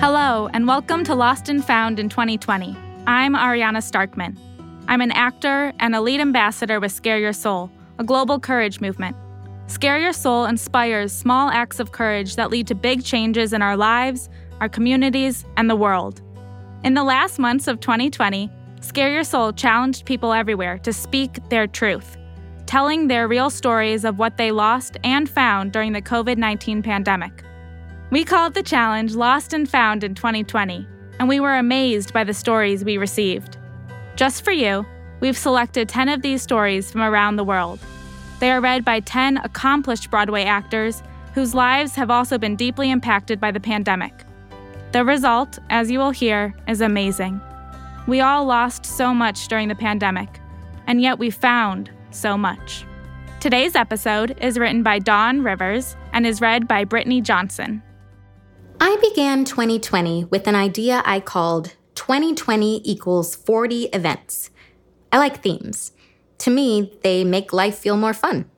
Hello, and welcome to Lost and Found in 2020. I'm Ariana Starkman. I'm an actor and a lead ambassador with Scare Your Soul, a global courage movement. Scare Your Soul inspires small acts of courage that lead to big changes in our lives, our communities, and the world. In the last months of 2020, Scare Your Soul challenged people everywhere to speak their truth, telling their real stories of what they lost and found during the COVID 19 pandemic. We called the challenge Lost and Found in 2020, and we were amazed by the stories we received. Just for you, we've selected 10 of these stories from around the world. They are read by 10 accomplished Broadway actors whose lives have also been deeply impacted by the pandemic. The result, as you will hear, is amazing. We all lost so much during the pandemic, and yet we found so much. Today's episode is written by Dawn Rivers and is read by Brittany Johnson. I began 2020 with an idea I called 2020 equals 40 events. I like themes. To me, they make life feel more fun.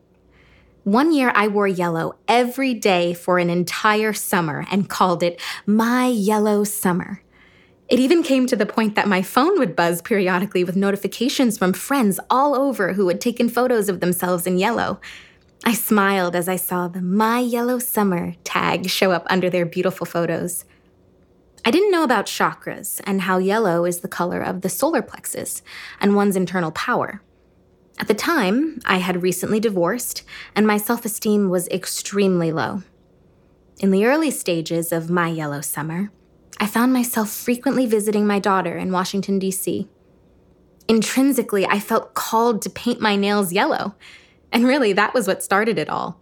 One year, I wore yellow every day for an entire summer and called it My Yellow Summer. It even came to the point that my phone would buzz periodically with notifications from friends all over who had taken photos of themselves in yellow. I smiled as I saw the My Yellow Summer tag show up under their beautiful photos. I didn't know about chakras and how yellow is the color of the solar plexus and one's internal power. At the time, I had recently divorced and my self esteem was extremely low. In the early stages of my yellow summer, I found myself frequently visiting my daughter in Washington, D.C. Intrinsically, I felt called to paint my nails yellow and really, that was what started it all.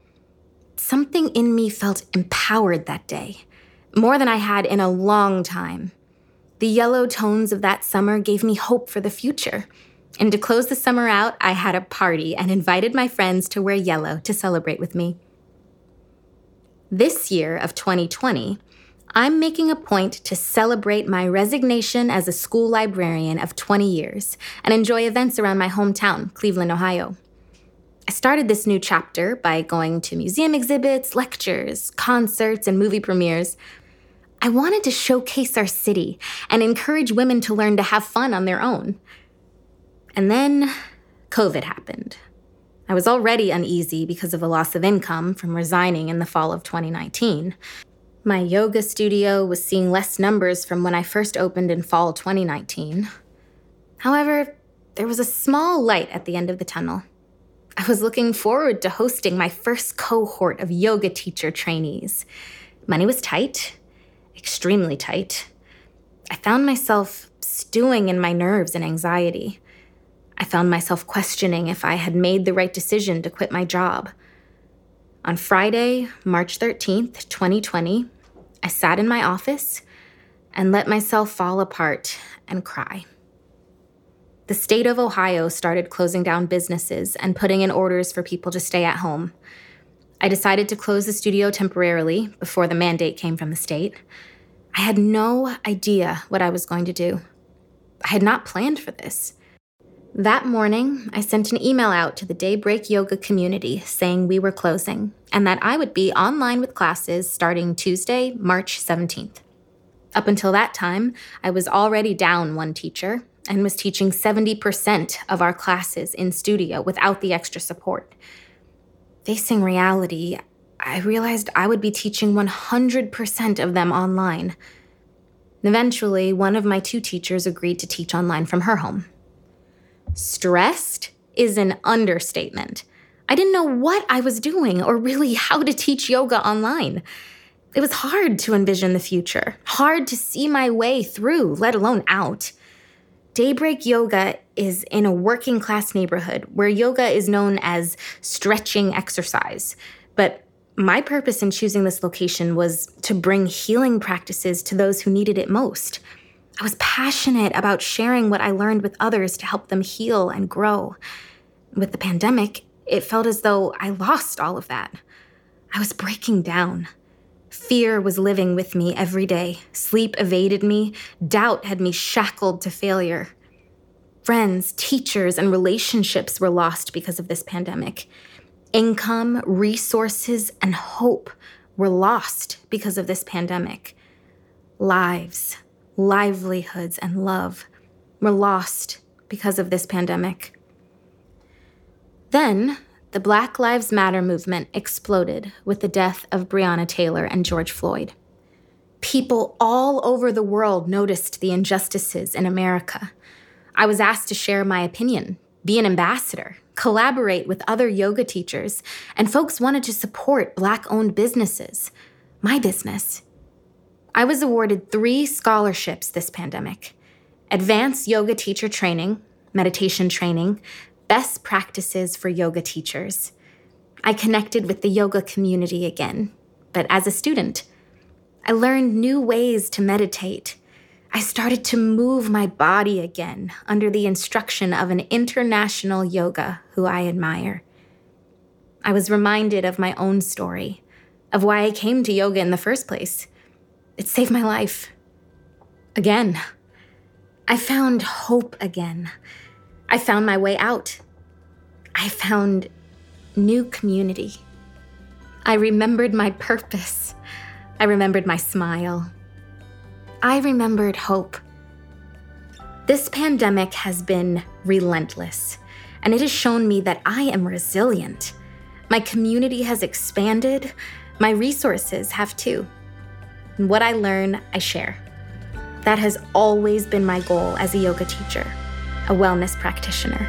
Something in me felt empowered that day, more than I had in a long time. The yellow tones of that summer gave me hope for the future. And to close the summer out, I had a party and invited my friends to wear yellow to celebrate with me. This year of 2020, I'm making a point to celebrate my resignation as a school librarian of 20 years and enjoy events around my hometown, Cleveland, Ohio. I started this new chapter by going to museum exhibits, lectures, concerts, and movie premieres. I wanted to showcase our city and encourage women to learn to have fun on their own. And then COVID happened. I was already uneasy because of the loss of income from resigning in the fall of 2019. My yoga studio was seeing less numbers from when I first opened in fall 2019. However, there was a small light at the end of the tunnel. I was looking forward to hosting my first cohort of yoga teacher trainees. Money was tight, extremely tight. I found myself stewing in my nerves and anxiety. I found myself questioning if I had made the right decision to quit my job. On Friday, March 13th, 2020, I sat in my office and let myself fall apart and cry the state of Ohio started closing down businesses and putting in orders for people to stay at home. I decided to close the studio temporarily before the mandate came from the state. I had no idea what I was going to do. I had not planned for this. That morning, I sent an email out to the Daybreak Yoga community saying we were closing and that I would be online with classes starting Tuesday, March 17th. Up until that time, I was already down one teacher and was teaching 70% of our classes in studio without the extra support. Facing reality, I realized I would be teaching 100% of them online. Eventually, one of my two teachers agreed to teach online from her home. Stressed is an understatement. I didn't know what I was doing or really how to teach yoga online. It was hard to envision the future, hard to see my way through, let alone out. Daybreak Yoga is in a working class neighborhood where yoga is known as stretching exercise. But my purpose in choosing this location was to bring healing practices to those who needed it most. I was passionate about sharing what I learned with others to help them heal and grow. With the pandemic, it felt as though I lost all of that. I was breaking down. Fear was living with me every day. Sleep evaded me. Doubt had me shackled to failure. Friends, teachers, and relationships were lost because of this pandemic. Income, resources, and hope were lost because of this pandemic. lives, livelihoods, and love were lost because of this pandemic. Then, the Black Lives Matter movement exploded with the death of Breonna Taylor and George Floyd. People all over the world noticed the injustices in America. I was asked to share my opinion, be an ambassador, collaborate with other yoga teachers, and folks wanted to support Black owned businesses. My business. I was awarded three scholarships this pandemic advanced yoga teacher training, meditation training, best practices for yoga teachers. I connected with the yoga community again, but as a student, I learned new ways to meditate. I started to move my body again under the instruction of an international yoga who I admire. I was reminded of my own story, of why I came to yoga in the first place. It saved my life. Again. I found hope again. I found my way out. I found new community. I remembered my purpose. I remembered my smile. I remembered hope. This pandemic has been relentless, and it has shown me that I am resilient. My community has expanded, my resources have too. And what I learn, I share. That has always been my goal as a yoga teacher, a wellness practitioner.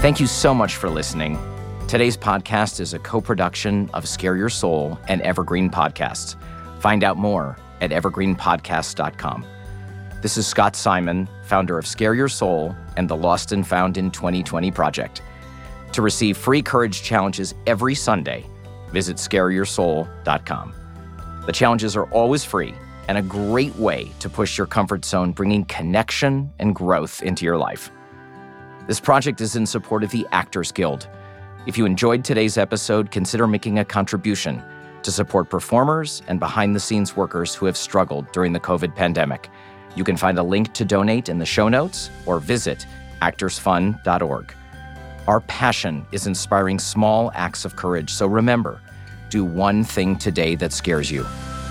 Thank you so much for listening. Today's podcast is a co production of Scare Your Soul and Evergreen Podcasts. Find out more at evergreenpodcast.com. This is Scott Simon, founder of Scare Your Soul and the Lost and Found in 2020 project. To receive free courage challenges every Sunday, visit scareyoursoul.com. The challenges are always free and a great way to push your comfort zone, bringing connection and growth into your life. This project is in support of the Actors Guild. If you enjoyed today's episode, consider making a contribution to support performers and behind the scenes workers who have struggled during the COVID pandemic. You can find a link to donate in the show notes or visit actorsfund.org. Our passion is inspiring small acts of courage, so remember, do one thing today that scares you.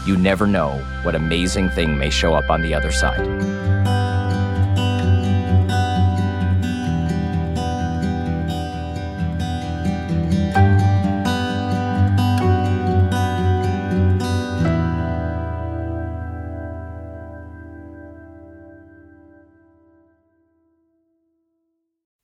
You never know what amazing thing may show up on the other side.